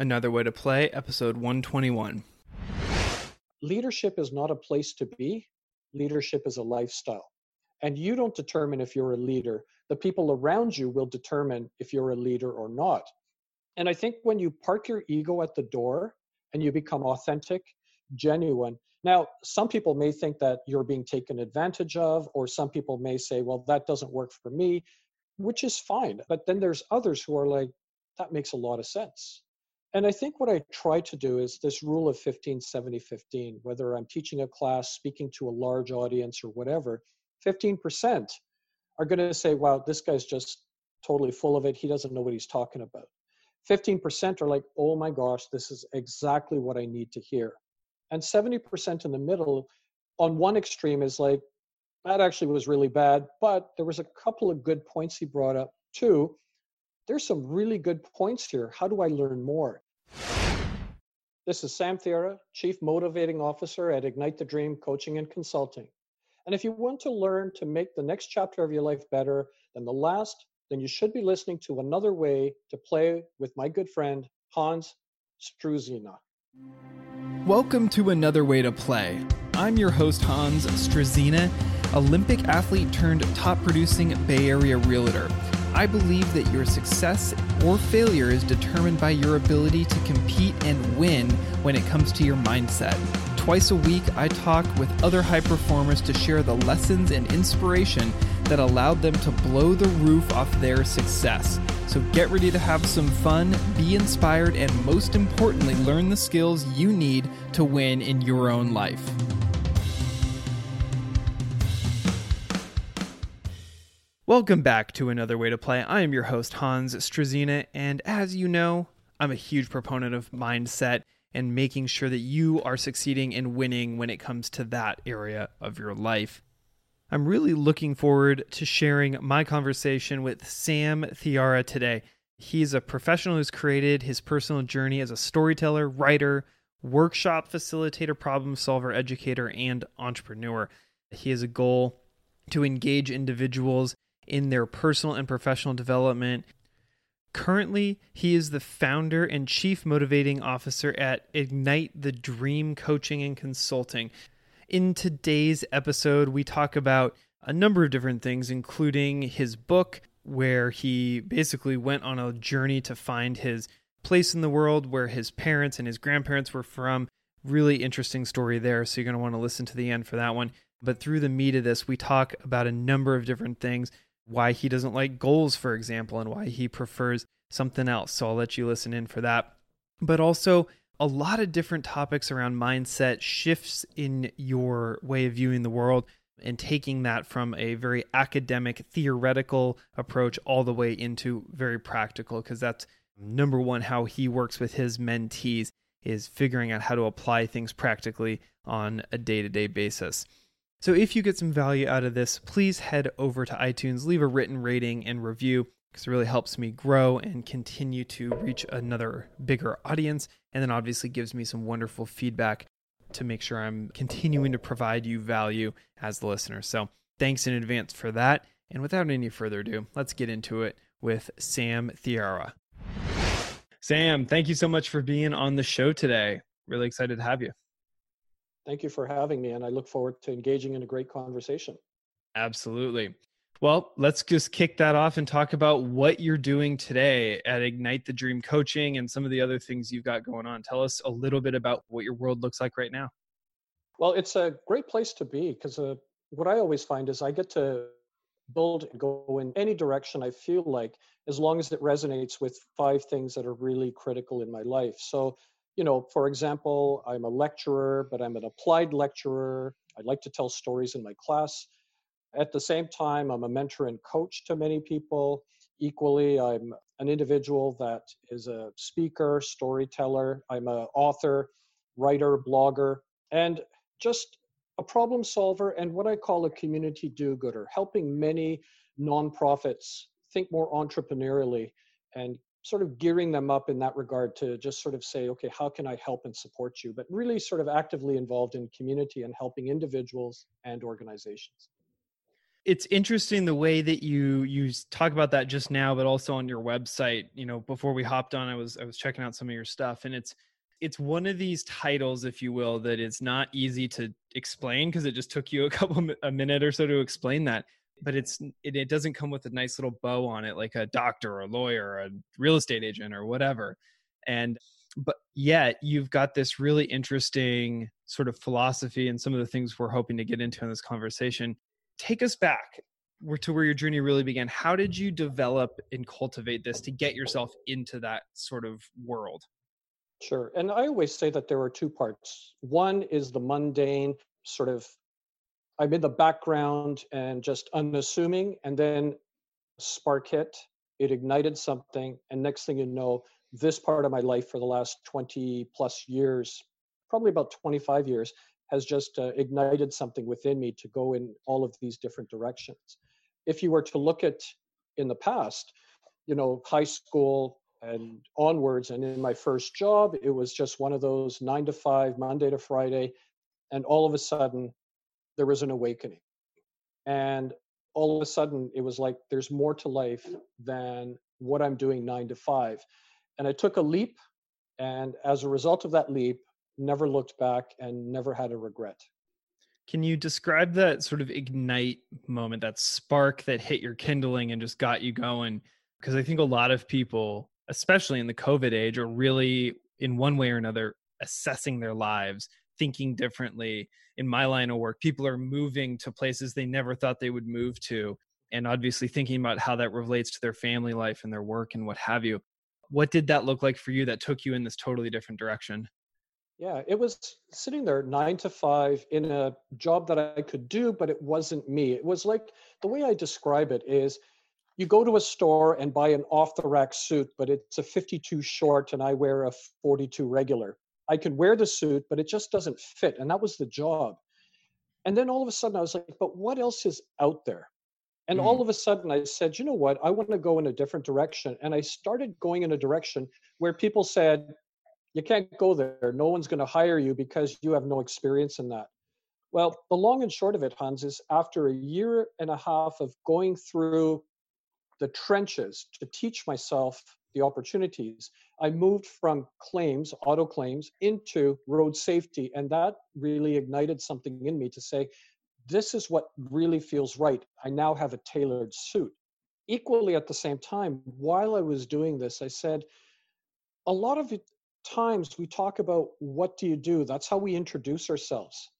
Another Way to Play, episode 121. Leadership is not a place to be, leadership is a lifestyle. And you don't determine if you're a leader, the people around you will determine if you're a leader or not. And I think when you park your ego at the door and you become authentic, genuine, now, some people may think that you're being taken advantage of, or some people may say, well, that doesn't work for me, which is fine. But then there's others who are like, that makes a lot of sense. And I think what I try to do is this rule of 15, 70, 15, whether I'm teaching a class, speaking to a large audience, or whatever, 15% are going to say, wow, this guy's just totally full of it. He doesn't know what he's talking about. 15% are like, oh my gosh, this is exactly what I need to hear and 70% in the middle on one extreme is like that actually was really bad but there was a couple of good points he brought up too there's some really good points here how do i learn more this is sam Thiara, chief motivating officer at ignite the dream coaching and consulting and if you want to learn to make the next chapter of your life better than the last then you should be listening to another way to play with my good friend hans struzina Welcome to Another Way to Play. I'm your host, Hans Struzina, Olympic athlete turned top producing Bay Area realtor. I believe that your success or failure is determined by your ability to compete and win when it comes to your mindset. Twice a week, I talk with other high performers to share the lessons and inspiration that allowed them to blow the roof off their success. So get ready to have some fun, be inspired, and most importantly, learn the skills you need to win in your own life. Welcome back to Another Way to Play. I am your host, Hans Struzina, and as you know, I'm a huge proponent of mindset and making sure that you are succeeding and winning when it comes to that area of your life. I'm really looking forward to sharing my conversation with Sam Thiara today. He's a professional who's created his personal journey as a storyteller, writer, workshop facilitator, problem solver, educator, and entrepreneur. He has a goal to engage individuals in their personal and professional development. Currently, he is the founder and chief motivating officer at Ignite the Dream Coaching and Consulting. In today's episode, we talk about a number of different things, including his book, where he basically went on a journey to find his place in the world, where his parents and his grandparents were from. Really interesting story there. So you're going to want to listen to the end for that one. But through the meat of this, we talk about a number of different things why he doesn't like goals, for example, and why he prefers something else. So I'll let you listen in for that. But also, a lot of different topics around mindset, shifts in your way of viewing the world, and taking that from a very academic, theoretical approach all the way into very practical, because that's number one, how he works with his mentees is figuring out how to apply things practically on a day to day basis. So, if you get some value out of this, please head over to iTunes, leave a written rating and review because it really helps me grow and continue to reach another bigger audience. And then obviously gives me some wonderful feedback to make sure I'm continuing to provide you value as the listener. So thanks in advance for that. And without any further ado, let's get into it with Sam Thiara. Sam, thank you so much for being on the show today. Really excited to have you. Thank you for having me, and I look forward to engaging in a great conversation. Absolutely. Well, let's just kick that off and talk about what you're doing today at Ignite the Dream Coaching and some of the other things you've got going on. Tell us a little bit about what your world looks like right now. Well, it's a great place to be because uh, what I always find is I get to build and go in any direction I feel like, as long as it resonates with five things that are really critical in my life. So, you know, for example, I'm a lecturer, but I'm an applied lecturer. I like to tell stories in my class. At the same time, I'm a mentor and coach to many people. Equally, I'm an individual that is a speaker, storyteller. I'm an author, writer, blogger, and just a problem solver and what I call a community do gooder, helping many nonprofits think more entrepreneurially and sort of gearing them up in that regard to just sort of say, okay, how can I help and support you? But really sort of actively involved in community and helping individuals and organizations it's interesting the way that you you talk about that just now but also on your website you know before we hopped on i was i was checking out some of your stuff and it's it's one of these titles if you will that it's not easy to explain because it just took you a couple a minute or so to explain that but it's it, it doesn't come with a nice little bow on it like a doctor or a lawyer or a real estate agent or whatever. And but yet you've got this really interesting sort of philosophy and some of the things we're hoping to get into in this conversation. Take us back to where your journey really began. How did you develop and cultivate this to get yourself into that sort of world? Sure. And i always say that there are two parts. One is the mundane sort of i'm in the background and just unassuming and then spark hit it ignited something and next thing you know this part of my life for the last 20 plus years probably about 25 years has just uh, ignited something within me to go in all of these different directions. If you were to look at in the past, you know, high school and onwards, and in my first job, it was just one of those nine to five, Monday to Friday, and all of a sudden, there was an awakening. And all of a sudden, it was like there's more to life than what I'm doing nine to five. And I took a leap. And as a result of that leap, never looked back and never had a regret. Can you describe that sort of ignite moment, that spark that hit your kindling and just got you going? Because I think a lot of people, especially in the COVID age, are really, in one way or another, assessing their lives, thinking differently. In my line of work, people are moving to places they never thought they would move to, and obviously thinking about how that relates to their family life and their work and what have you. What did that look like for you that took you in this totally different direction? Yeah, it was sitting there nine to five in a job that I could do, but it wasn't me. It was like the way I describe it is you go to a store and buy an off the rack suit, but it's a 52 short and I wear a 42 regular. I can wear the suit, but it just doesn't fit. And that was the job. And then all of a sudden I was like, but what else is out there? And mm. all of a sudden I said, you know what? I want to go in a different direction. And I started going in a direction where people said, you can't go there. No one's going to hire you because you have no experience in that. Well, the long and short of it, Hans, is after a year and a half of going through the trenches to teach myself the opportunities, I moved from claims, auto claims, into road safety. And that really ignited something in me to say, this is what really feels right. I now have a tailored suit. Equally at the same time, while I was doing this, I said, a lot of times we talk about what do you do? That's how we introduce ourselves.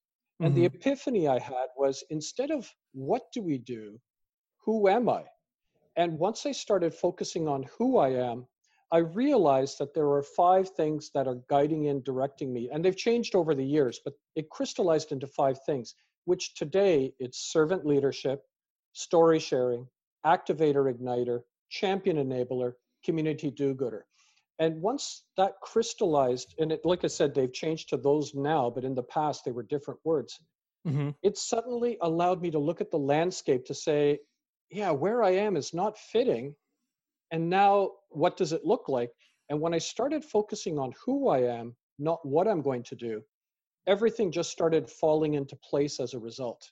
And mm-hmm. the epiphany I had was instead of what do we do, who am I? And once I started focusing on who I am, I realized that there are five things that are guiding and directing me. And they've changed over the years, but it crystallized into five things, which today it's servant leadership, story sharing, activator igniter, champion enabler, community do gooder. And once that crystallized, and it, like I said, they've changed to those now, but in the past they were different words. Mm-hmm. It suddenly allowed me to look at the landscape to say, yeah, where I am is not fitting. And now what does it look like? And when I started focusing on who I am, not what I'm going to do, everything just started falling into place as a result.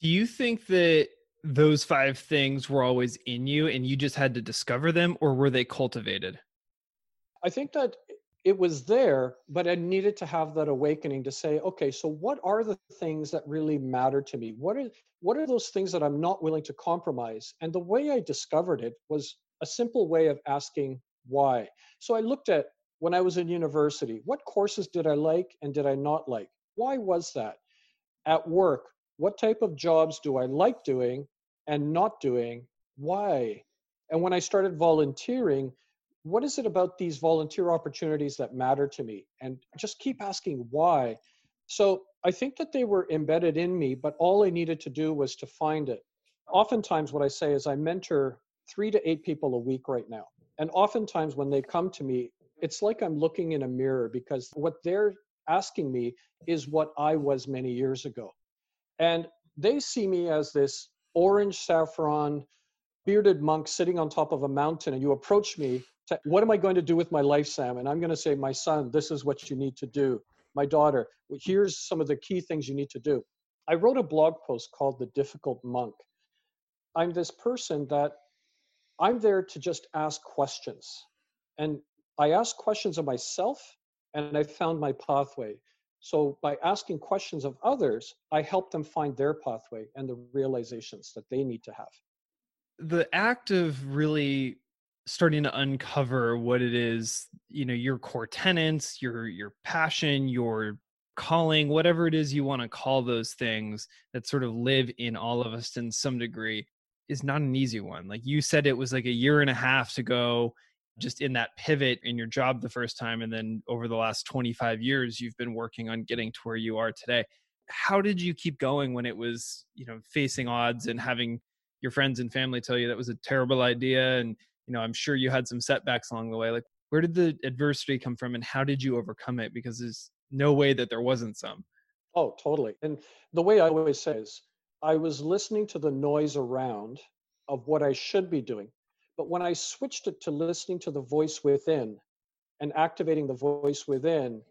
Do you think that those five things were always in you and you just had to discover them, or were they cultivated? I think that it was there, but I needed to have that awakening to say, okay, so what are the things that really matter to me? What are what are those things that I'm not willing to compromise? And the way I discovered it was a simple way of asking why. So I looked at when I was in university, what courses did I like and did I not like? Why was that? At work, what type of jobs do I like doing and not doing? Why? And when I started volunteering, what is it about these volunteer opportunities that matter to me? And just keep asking why. So I think that they were embedded in me, but all I needed to do was to find it. Oftentimes, what I say is I mentor three to eight people a week right now. And oftentimes, when they come to me, it's like I'm looking in a mirror because what they're asking me is what I was many years ago. And they see me as this orange saffron bearded monk sitting on top of a mountain, and you approach me what am I going to do with my life, Sam? And I'm going to say, my son, this is what you need to do. My daughter, here's some of the key things you need to do. I wrote a blog post called The Difficult Monk. I'm this person that I'm there to just ask questions. And I ask questions of myself and I found my pathway. So by asking questions of others, I help them find their pathway and the realizations that they need to have. The act of really starting to uncover what it is, you know, your core tenants, your your passion, your calling, whatever it is you want to call those things that sort of live in all of us in some degree is not an easy one. Like you said it was like a year and a half to go just in that pivot in your job the first time and then over the last 25 years you've been working on getting to where you are today how did you keep going when it was you know facing odds and having your friends and family tell you that was a terrible idea and you know i'm sure you had some setbacks along the way like where did the adversity come from and how did you overcome it because there's no way that there wasn't some oh totally and the way i always say is i was listening to the noise around of what i should be doing but when I switched it to listening to the voice within and activating the voice within,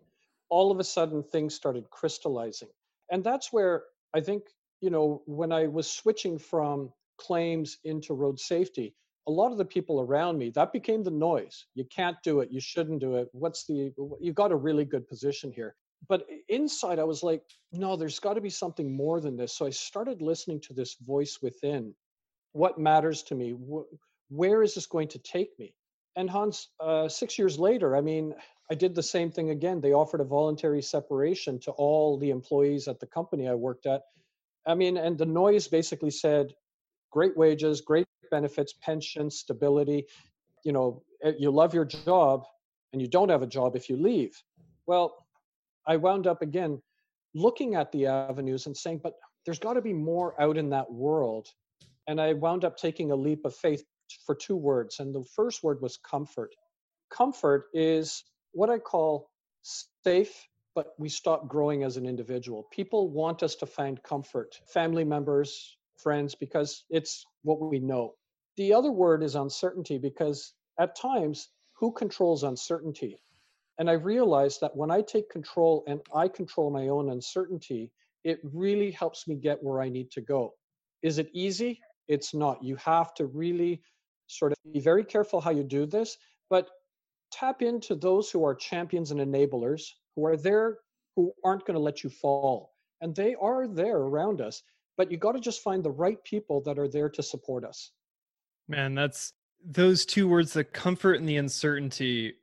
all of a sudden things started crystallizing. And that's where I think, you know, when I was switching from claims into road safety, a lot of the people around me, that became the noise. You can't do it. You shouldn't do it. What's the, you've got a really good position here. But inside, I was like, no, there's got to be something more than this. So I started listening to this voice within. What matters to me? where is this going to take me? And Hans, uh, six years later, I mean, I did the same thing again. They offered a voluntary separation to all the employees at the company I worked at. I mean, and the noise basically said, great wages, great benefits, pension, stability. You know, eh, you love your job and you don't have a job if you leave. Well, I wound up again looking at the avenues and saying, but there's got to be more out in that world. And I wound up taking a leap of faith for two words. And the first word was comfort. Comfort is what I call safe, but we stop growing as an individual. People want us to find comfort, family members, friends, because it's what we know. The other word is uncertainty, because at times, who controls uncertainty? And I realized that when I take control and I control my own uncertainty, it really helps me get where I need to go. Is it easy? It's not. You have to really sort of be very careful how you do this, but tap into those who are champions and enablers who are there, who aren't going to let you fall. And they are there around us, but you got to just find the right people that are there to support us. Man, that's those two words the comfort and the uncertainty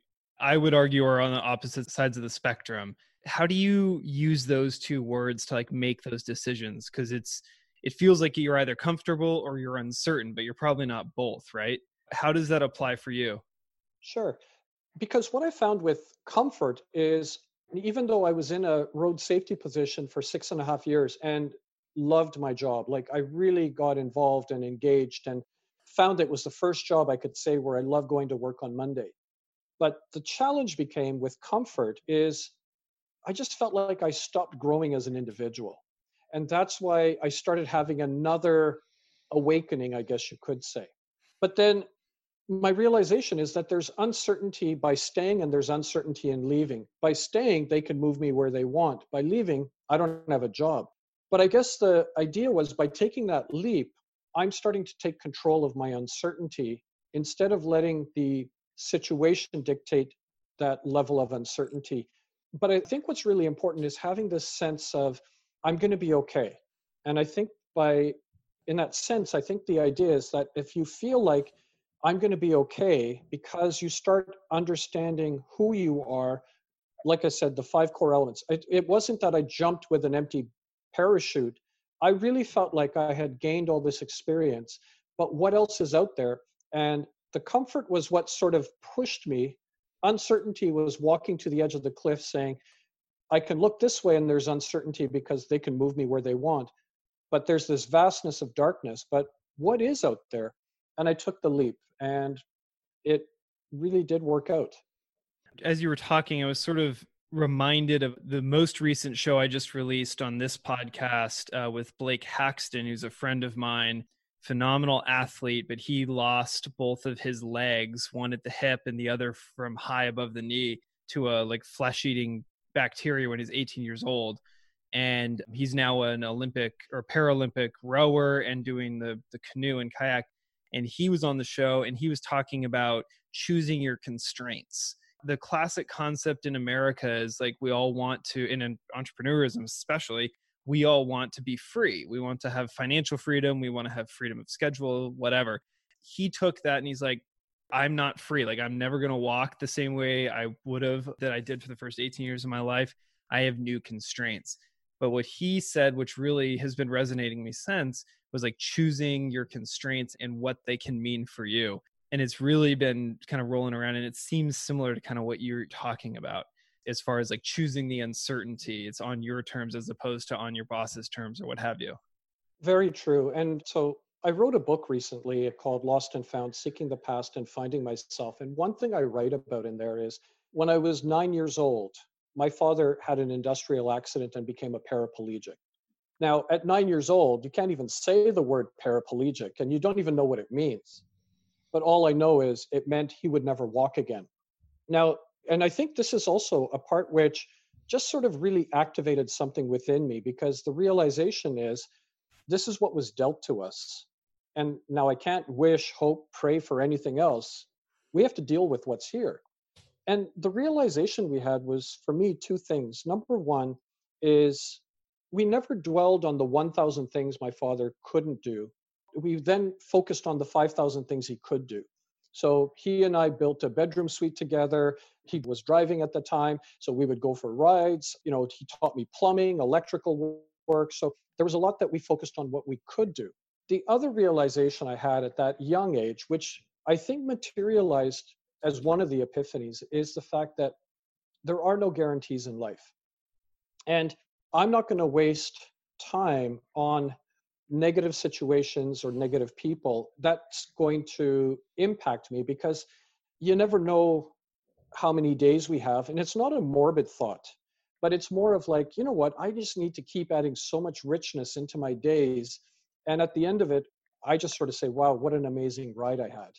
i would argue are on the opposite sides of the spectrum how do you use those two words to like make those decisions because it's it feels like you're either comfortable or you're uncertain, but you're probably not both, right? How does that apply for you? Sure. Because what I found with comfort is even though I was in a road safety position for six and a half years and loved my job, like I really got involved and engaged and found it was the first job I could say where I love going to work on Monday. But the challenge became with comfort is I just felt like I stopped growing as an individual and that's why I started having another awakening, I guess you could say. But then my realization is that there's uncertainty by staying and there's uncertainty in leaving. By staying, they can move me where they want. By leaving, I don't have a job. But I guess the idea was by taking that leap, I'm starting to take control of my uncertainty instead of letting the situation dictate that level of uncertainty. But I think what's really important is having this sense of I'm going to be okay. And I think by, in that sense, I think the idea is that if you feel like I'm going to be okay because you start understanding who you are, like I said, the five core elements. It, it wasn't that I jumped with an empty parachute. I really felt like I had gained all this experience, but what else is out there? And the comfort was what sort of pushed me. Uncertainty was walking to the edge of the cliff saying, I can look this way and there's uncertainty because they can move me where they want. But there's this vastness of darkness. But what is out there? And I took the leap and it really did work out. As you were talking, I was sort of reminded of the most recent show I just released on this podcast uh, with Blake Haxton, who's a friend of mine, phenomenal athlete, but he lost both of his legs, one at the hip and the other from high above the knee, to a like flesh eating bacteria when he's 18 years old and he's now an Olympic or Paralympic rower and doing the the canoe and kayak. And he was on the show and he was talking about choosing your constraints. The classic concept in America is like we all want to, in entrepreneurism especially, we all want to be free. We want to have financial freedom. We want to have freedom of schedule, whatever. He took that and he's like, I'm not free. Like, I'm never going to walk the same way I would have that I did for the first 18 years of my life. I have new constraints. But what he said, which really has been resonating me since, was like choosing your constraints and what they can mean for you. And it's really been kind of rolling around and it seems similar to kind of what you're talking about as far as like choosing the uncertainty. It's on your terms as opposed to on your boss's terms or what have you. Very true. And so I wrote a book recently called Lost and Found Seeking the Past and Finding Myself. And one thing I write about in there is when I was nine years old, my father had an industrial accident and became a paraplegic. Now, at nine years old, you can't even say the word paraplegic and you don't even know what it means. But all I know is it meant he would never walk again. Now, and I think this is also a part which just sort of really activated something within me because the realization is this is what was dealt to us. And now I can't wish, hope, pray for anything else. We have to deal with what's here. And the realization we had was for me two things. Number one is we never dwelled on the 1,000 things my father couldn't do. We then focused on the 5,000 things he could do. So he and I built a bedroom suite together. He was driving at the time, so we would go for rides. You know, he taught me plumbing, electrical work. So there was a lot that we focused on what we could do. The other realization I had at that young age, which I think materialized as one of the epiphanies, is the fact that there are no guarantees in life. And I'm not going to waste time on negative situations or negative people, that's going to impact me because you never know how many days we have. And it's not a morbid thought, but it's more of like, you know what, I just need to keep adding so much richness into my days. And at the end of it, I just sort of say, wow, what an amazing ride I had.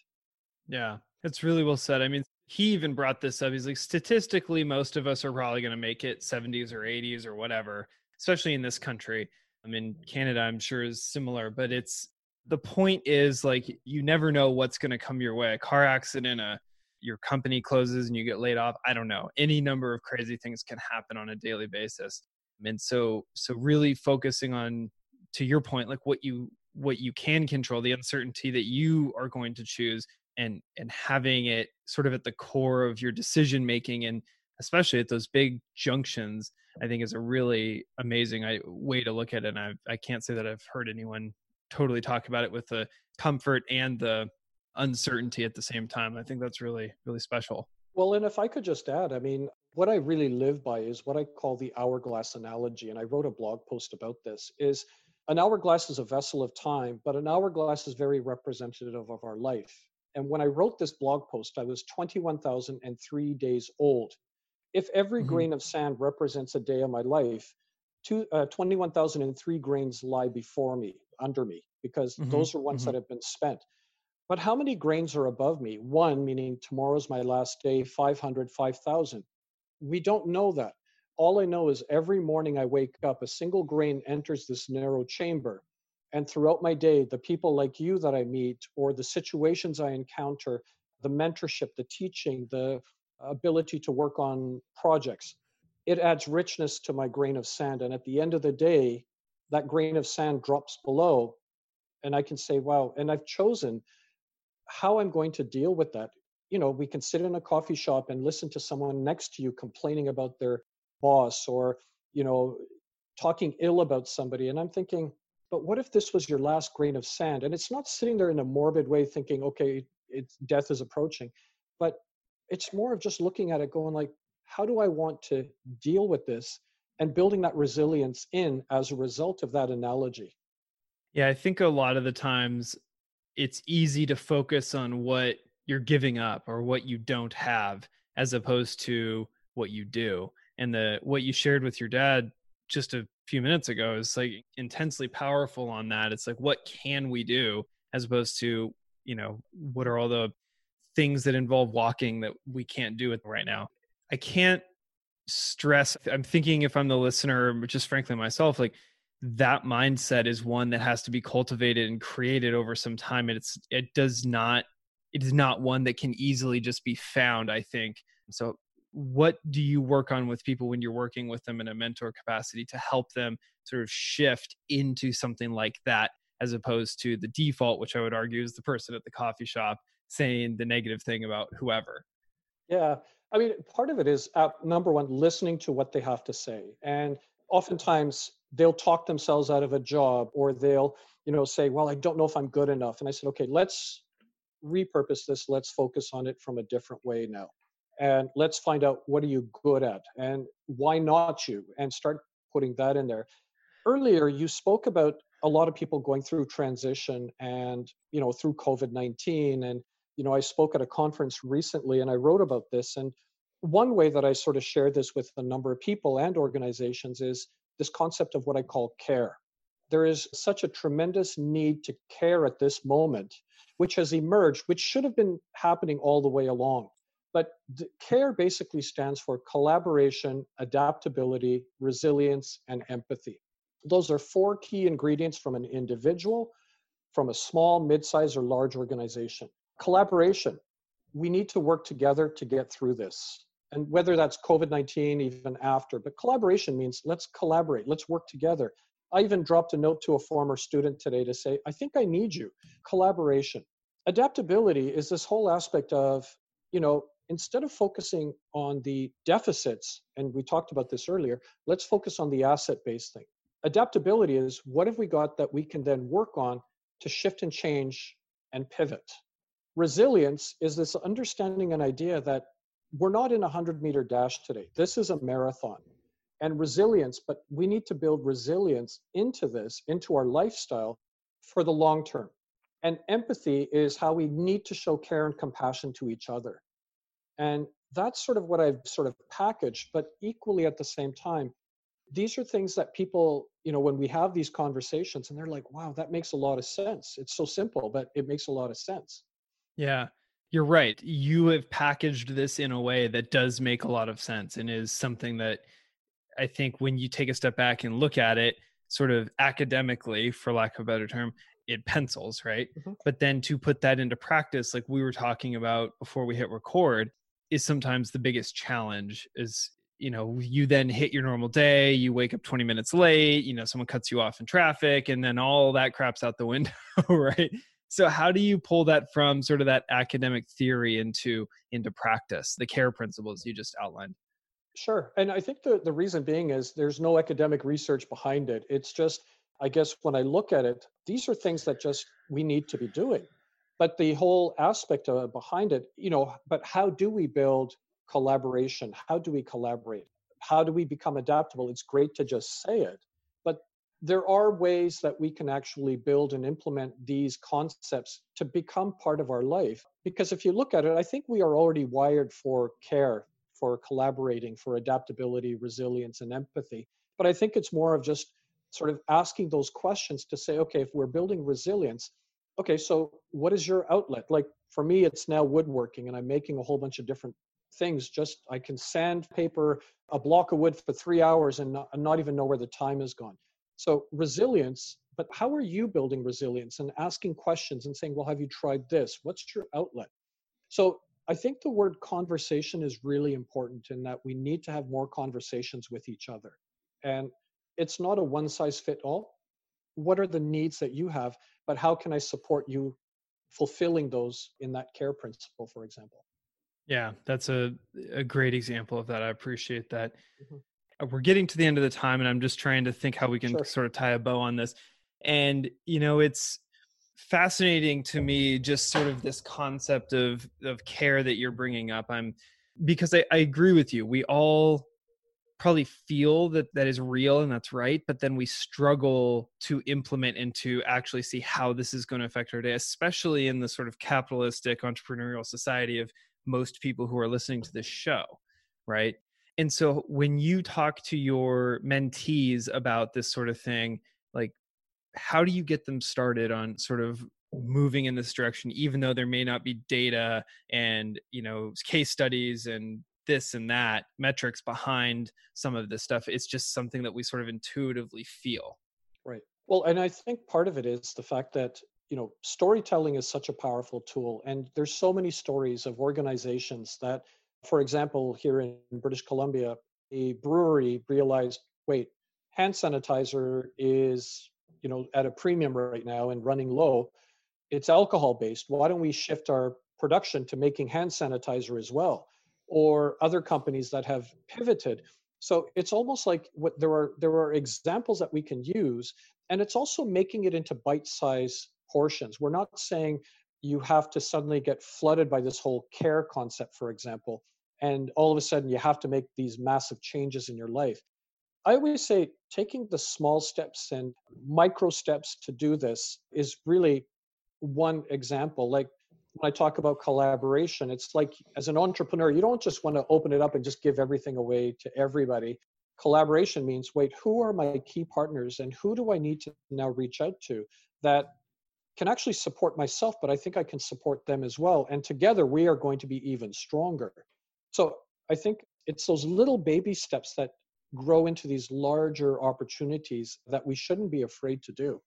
Yeah, it's really well said. I mean, he even brought this up. He's like, statistically, most of us are probably going to make it 70s or 80s or whatever, especially in this country. I mean, Canada, I'm sure is similar, but it's the point is like you never know what's going to come your way. A car accident, a your company closes and you get laid off. I don't know. Any number of crazy things can happen on a daily basis. And so, so really focusing on, to your point, like what you what you can control, the uncertainty that you are going to choose, and and having it sort of at the core of your decision making and especially at those big junctions, I think is a really amazing way to look at it. And I, I can't say that I've heard anyone totally talk about it with the comfort and the uncertainty at the same time. I think that's really, really special. Well, and if I could just add, I mean, what I really live by is what I call the hourglass analogy. And I wrote a blog post about this is an hourglass is a vessel of time, but an hourglass is very representative of our life. And when I wrote this blog post, I was 21,003 days old. If every mm-hmm. grain of sand represents a day of my life, two, uh, 21,003 grains lie before me, under me, because mm-hmm. those are ones mm-hmm. that have been spent. But how many grains are above me? One, meaning tomorrow's my last day, 500, 5,000. We don't know that. All I know is every morning I wake up, a single grain enters this narrow chamber. And throughout my day, the people like you that I meet, or the situations I encounter, the mentorship, the teaching, the ability to work on projects. It adds richness to my grain of sand. And at the end of the day, that grain of sand drops below. And I can say, wow, and I've chosen how I'm going to deal with that. You know, we can sit in a coffee shop and listen to someone next to you complaining about their boss or, you know, talking ill about somebody. And I'm thinking, but what if this was your last grain of sand? And it's not sitting there in a morbid way thinking, okay, it's death is approaching. But it's more of just looking at it going like how do i want to deal with this? and building that resilience in as a result of that analogy. Yeah i think a lot of the times it's easy to focus on what you're giving up or what you don't have as opposed to what you do and the what you shared with your dad just a few minutes ago is like intensely powerful on that. It's like what can we do as opposed to you know what are all the things that involve walking that we can't do it right now. I can't stress i'm thinking if i'm the listener just frankly myself like that mindset is one that has to be cultivated and created over some time and it's it does not it is not one that can easily just be found i think so what do you work on with people when you're working with them in a mentor capacity to help them sort of shift into something like that as opposed to the default which i would argue is the person at the coffee shop saying the negative thing about whoever. Yeah i mean part of it is uh, number one listening to what they have to say and oftentimes they'll talk themselves out of a job or they'll you know say well i don't know if i'm good enough and i said okay let's repurpose this let's focus on it from a different way now and let's find out what are you good at and why not you and start putting that in there. Earlier you spoke about a lot of people going through transition and you know through covid-19 and you know i spoke at a conference recently and i wrote about this and one way that i sort of shared this with a number of people and organizations is this concept of what i call care there is such a tremendous need to care at this moment which has emerged which should have been happening all the way along but CARE basically stands for collaboration, adaptability, resilience, and empathy. Those are four key ingredients from an individual, from a small, mid-sized, or large organization. Collaboration. We need to work together to get through this. And whether that's COVID 19, even after, but collaboration means let's collaborate, let's work together. I even dropped a note to a former student today to say, I think I need you. Collaboration. Adaptability is this whole aspect of, you know, instead of focusing on the deficits, and we talked about this earlier, let's focus on the asset based thing. Adaptability is what have we got that we can then work on to shift and change and pivot. Resilience is this understanding and idea that we're not in a 100 meter dash today. This is a marathon. And resilience, but we need to build resilience into this, into our lifestyle for the long term. And empathy is how we need to show care and compassion to each other. And that's sort of what I've sort of packaged, but equally at the same time, these are things that people, you know, when we have these conversations and they're like, wow, that makes a lot of sense. It's so simple, but it makes a lot of sense. Yeah, you're right. You have packaged this in a way that does make a lot of sense and is something that I think when you take a step back and look at it, sort of academically, for lack of a better term, it pencils, right? Mm-hmm. But then to put that into practice, like we were talking about before we hit record, is sometimes the biggest challenge is you know you then hit your normal day you wake up 20 minutes late you know someone cuts you off in traffic and then all that craps out the window right so how do you pull that from sort of that academic theory into into practice the care principles you just outlined? Sure and i think the, the reason being is there's no academic research behind it. It's just i guess when i look at it these are things that just we need to be doing. But the whole aspect of, behind it you know but how do we build collaboration? How do we collaborate? How do we become adaptable? It's great to just say it there are ways that we can actually build and implement these concepts to become part of our life because if you look at it i think we are already wired for care for collaborating for adaptability resilience and empathy but i think it's more of just sort of asking those questions to say okay if we're building resilience okay, so what is your outlet? Like for me, it's now woodworking, and I'm making a whole bunch of different things. Just I can sandpaper a block of wood for three hours and not, and not even know where the time has gone. So resilience, but how are you building resilience and asking questions and saying, well, have you tried this? What's your outlet? So I think the word conversation is really important in that we need to have more conversations with each other. And it's not a one size fit all what are the needs that you have but how can i support you fulfilling those in that care principle for example yeah that's a, a great example of that i appreciate that mm-hmm. We're getting to the end of the time and i'm just trying to think how we can sure. sort of tie a bow on this. And you know it's fascinating to me just sort of this concept of of care that you're bringing up. I'm because I, I agree with you. We all probably feel that that is real and that's right but then we struggle to implement and to actually see how this is going to affect our day especially in the sort of capitalistic entrepreneurial society of most people who are listening to this show right and so when you talk to your mentees about this sort of thing like how do you get them started on sort of moving in this direction even though there may not be data and you know case studies and this and that metrics behind some of this stuff. It's just something that we sort of intuitively feel. Right. Well, and I think part of it is the fact that you know storytelling is such a powerful tool and there's so many stories of organizations that for example here in british columbia a brewery realized wait hand sanitizer is you know at a premium right now and running low. It's alcohol based why don't we shift our production to making hand sanitizer as well or other companies that have pivoted? So it's almost like what there are there are examples that we can use and it's also making it into bite size portions. We're not saying you have to suddenly get flooded by this whole care concept for example and all of a sudden you have to make these massive changes in your life I always say taking the small steps and micro steps to do this is really one example. Like when I talk about collaboration, it's like as an entrepreneur, you don't just want to open it up and just give everything away to everybody. Collaboration means wait, who are my key partners and who do I need to now reach out to that can actually support myself, but I think I can support them as well. And together we are going to be even stronger. So I think it's those little baby steps that grow into these larger opportunities that we shouldn't be afraid to do.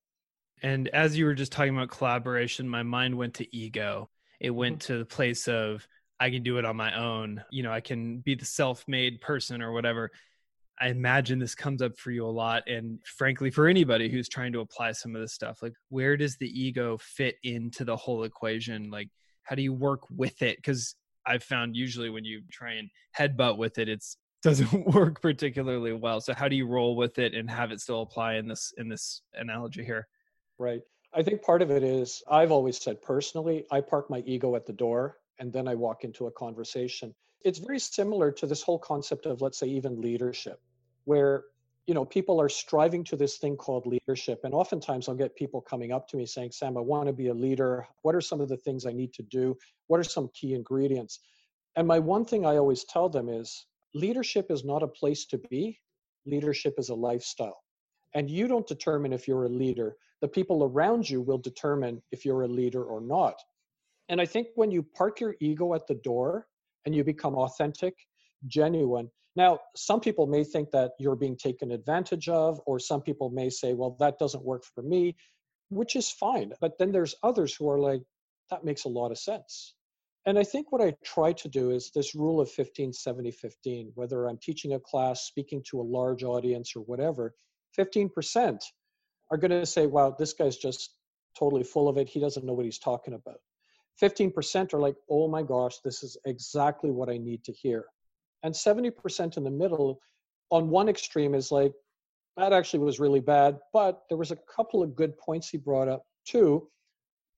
And as you were just talking about collaboration, my mind went to ego. It went mm-hmm. to the place of I can do it on my own. You know, I can be the self-made person or whatever. I imagine this comes up for you a lot. And frankly, for anybody who's trying to apply some of this stuff, like where does the ego fit into the whole equation? Like, how do you work with it? Because I've found usually when you try and headbutt with it, it's doesn't work particularly well. So how do you roll with it and have it still apply in this in this analogy here? Right. I think part of it is I've always said personally, I park my ego at the door and then I walk into a conversation. It's very similar to this whole concept of let's say even leadership where you know people are striving to this thing called leadership and oftentimes i'll get people coming up to me saying sam i want to be a leader what are some of the things i need to do what are some key ingredients and my one thing i always tell them is leadership is not a place to be, leadership is a lifestyle. And you don't determine if you're a leader. The people around you will determine if you're a leader or not. And I think when you park your ego at the door and you become authentic, genuine, now, some people may think that you're being taken advantage of, or some people may say, well, that doesn't work for me, which is fine. But then there's others who are like, that makes a lot of sense. And I think what I try to do is this rule of 15, 70, 15, whether I'm teaching a class, speaking to a large audience, or whatever, 15% are going to say, wow, this guy's just totally full of it. He doesn't know what he's talking about. 15% are like, oh my gosh, this is exactly what I need to hear. And 70% in the middle, on one extreme, is like, that actually was really bad, but there was a couple of good points he brought up too.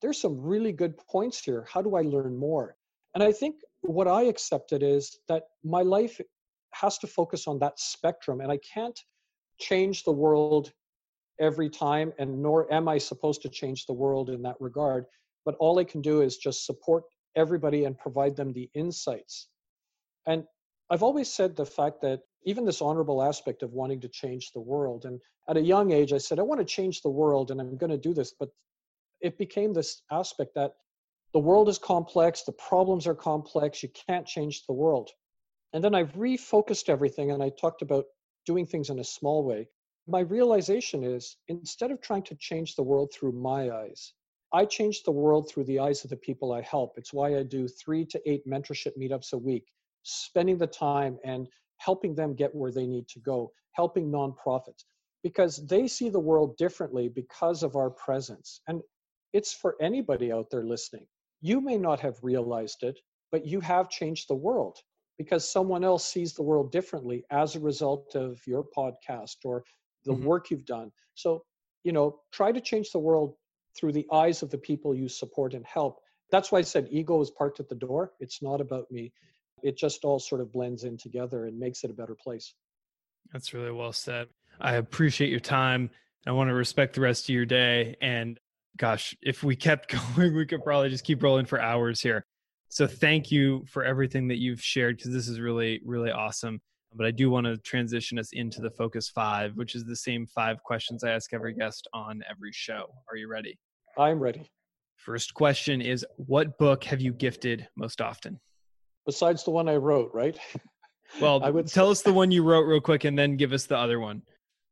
There's some really good points here. How do I learn more? And I think what I accepted is that my life has to focus on that spectrum, and I can't change the world every time, and nor am I supposed to change the world in that regard. But all I can do is just support everybody and provide them the insights. And I've always said the fact that even this honorable aspect of wanting to change the world, and at a young age, I said, I want to change the world and I'm going to do this. But it became this aspect that the world is complex, the problems are complex, you can't change the world. And then I refocused everything and I talked about doing things in a small way. My realization is instead of trying to change the world through my eyes, I change the world through the eyes of the people I help. It's why I do three to eight mentorship meetups a week, spending the time and helping them get where they need to go, helping nonprofits, because they see the world differently because of our presence. And it's for anybody out there listening you may not have realized it, but you have changed the world because someone else sees the world differently as a result of your podcast or the mm-hmm. work you've done. So, you know, try to change the world through the eyes of the people you support and help. That's why I said ego is parked at the door. It's not about me. It just all sort of blends in together and makes it a better place. That's really well said. I appreciate your time. I want to respect the rest of your day. And gosh, if we kept going, we could probably just keep rolling for hours here. So thank you for everything that you've shared because this is really, really awesome. But I do want to transition us into the focus five, which is the same five questions I ask every guest on every show. Are you ready? I'm ready. First question is What book have you gifted most often? Besides the one I wrote, right? Well, I would tell say- us the one you wrote real quick and then give us the other one.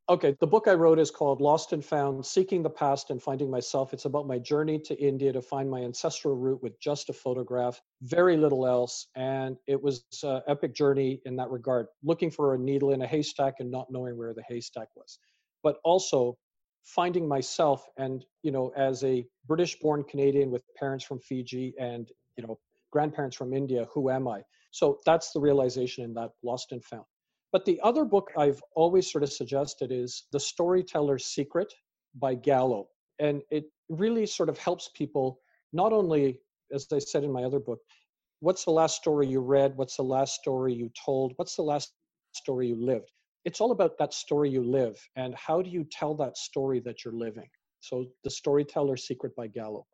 Okay, the book I wrote is called Lost and Found Seeking the Past and Finding Myself. It's about my journey to India to find my ancestral root with just a photograph, very little else. And it was an epic journey in that regard, looking for a needle in a haystack and not knowing where the haystack was. But also finding myself and, you know, as a British born Canadian with parents from Fiji and, you know, grandparents from India, who am I? So that's the realization in that Lost and Found. But the other book I've always sort of suggested is The Storyteller's Secret by Gallo. And it really sort of helps people not only, as I said in my other book, what's the last story you read? What's the last story you told? What's the last story you lived? It's all about that story you live and how do you tell that story that you're living? So, The Storyteller's Secret by Gallo.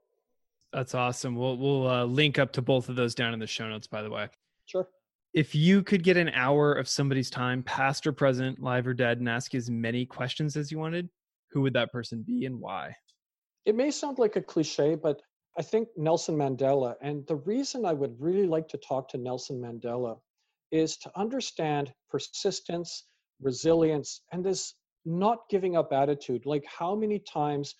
That's awesome. We'll we'll uh, link up to both of those down in the show notes. By the way, sure if you could get an hour of somebody's time, past or present, live or dead, and ask as many questions as you wanted, who would that person be and why? It may sound like a cliche, but I think Nelson Mandela. And the reason I would really like to talk to Nelson Mandela is to understand persistence, resilience, and this not giving up attitude. Like, how many times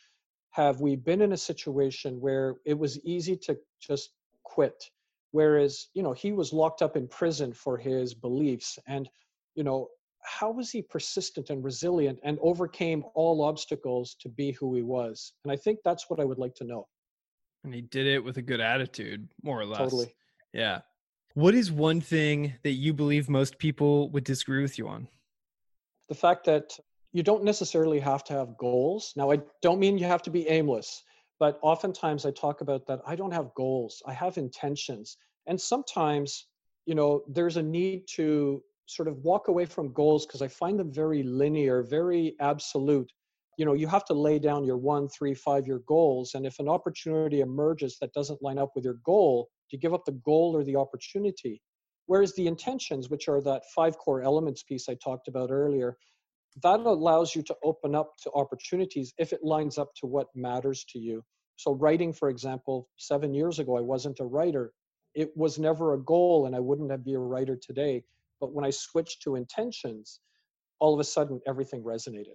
have we been in a situation where it was easy to just quit? whereas you know he was locked up in prison for his beliefs and you know how was he persistent and resilient and overcame all obstacles to be who he was? And i think that's what i would like to know. And he did it with a good attitude more or less. Totally. Yeah. What is one thing that you believe most people would disagree with you on? The fact that you don't necessarily have to have goals now i don't mean you have to be aimless but oftentimes I talk about that I don't have goals, I have intentions. And sometimes, you know, there's a need to sort of walk away from goals because I find them very linear, very absolute. You know, you have to lay down your one, three, five year goals. And if an opportunity emerges that doesn't line up with your goal, you give up the goal or the opportunity. Whereas the intentions, which are that five core elements piece I talked about earlier, that allows you to open up to opportunities if it lines up to what matters to you. So, writing, for example, seven years ago, I wasn't a writer. It was never a goal, and I wouldn't have been a writer today. But when I switched to intentions, all of a sudden everything resonated.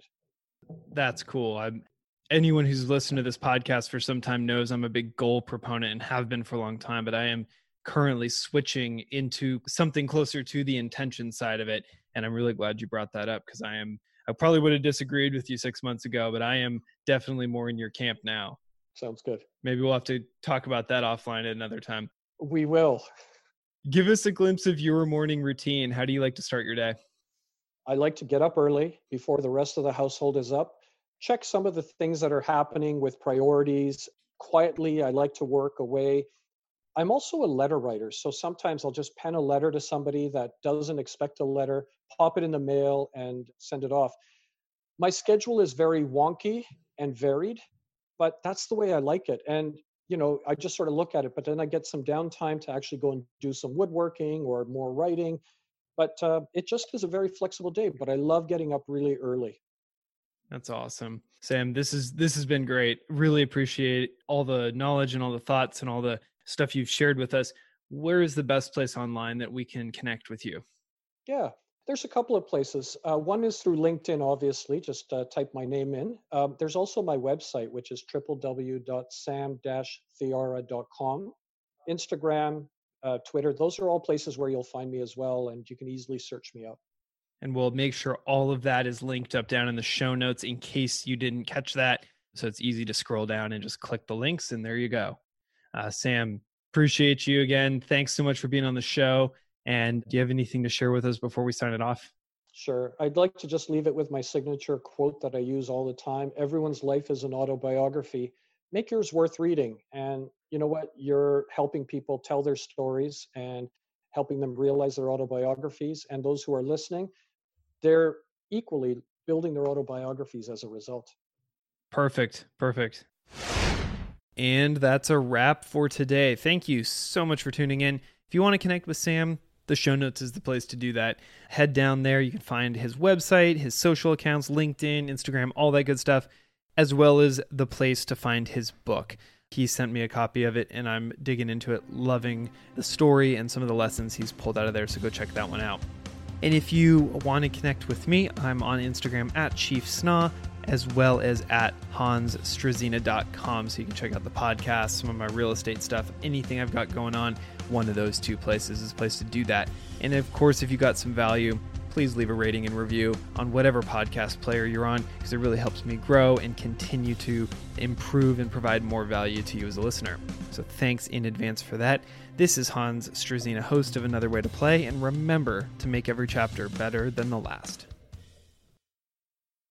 That's cool. I'm anyone who's listened to this podcast for some time knows I'm a big goal proponent and have been for a long time, but I am currently switching into something closer to the intention side of it. And I'm really glad you brought that up because I am I probably would have disagreed with you six months ago, but I am definitely more in your camp now. Sounds good. Maybe we'll have to talk about that offline at another time. We will. Give us a glimpse of your morning routine. How do you like to start your day? I like to get up early before the rest of the household is up, check some of the things that are happening with priorities. Quietly, I like to work away. I'm also a letter writer, so sometimes I'll just pen a letter to somebody that doesn't expect a letter, pop it in the mail, and send it off. My schedule is very wonky and varied, but that's the way I like it. And you know, I just sort of look at it, but then I get some downtime to actually go and do some woodworking or more writing. But uh, it just is a very flexible day. But I love getting up really early. That's awesome. Sam, this is this has been great. Really appreciate all the knowledge and all the thoughts and all the stuff you've shared with us. Where is the best place online that we can connect with you? Yeah, there's a couple of places. Uh, one is through LinkedIn, obviously. Just uh, type my name in. Um, there's also my website, which is www.sam-thiara.com. Instagram, uh, Twitter. Those are all places where you'll find me as well, and you can easily search me up. And we'll make sure all of that is linked up down in the show notes in case you didn't catch that. So it's easy to scroll down and just click the links, and there you go. Uh, Sam, appreciate you again. Thanks so much for being on the show. And do you have anything to share with us before we sign it off? Sure. I'd like to just leave it with my signature quote that I use all the time Everyone's life is an autobiography. Make yours worth reading. And you know what? You're helping people tell their stories and helping them realize their autobiographies. And those who are listening, they're equally building their autobiographies as a result. Perfect. Perfect. And that's a wrap for today. Thank you so much for tuning in. If you want to connect with Sam, the show notes is the place to do that. Head down there. You can find his website, his social accounts, LinkedIn, Instagram, all that good stuff, as well as the place to find his book. He sent me a copy of it, and I'm digging into it, loving the story and some of the lessons he's pulled out of there. So go check that one out. And if you want to connect with me, I'm on Instagram at Chief Sna as well as at hansstrazina.com. So you can check out the podcast, some of my real estate stuff, anything I've got going on. One of those two places is a place to do that. And of course, if you got some value, please leave a rating and review on whatever podcast player you're on because it really helps me grow and continue to improve and provide more value to you as a listener. So thanks in advance for that. This is Hans Strazina, host of Another Way to Play, and remember to make every chapter better than the last.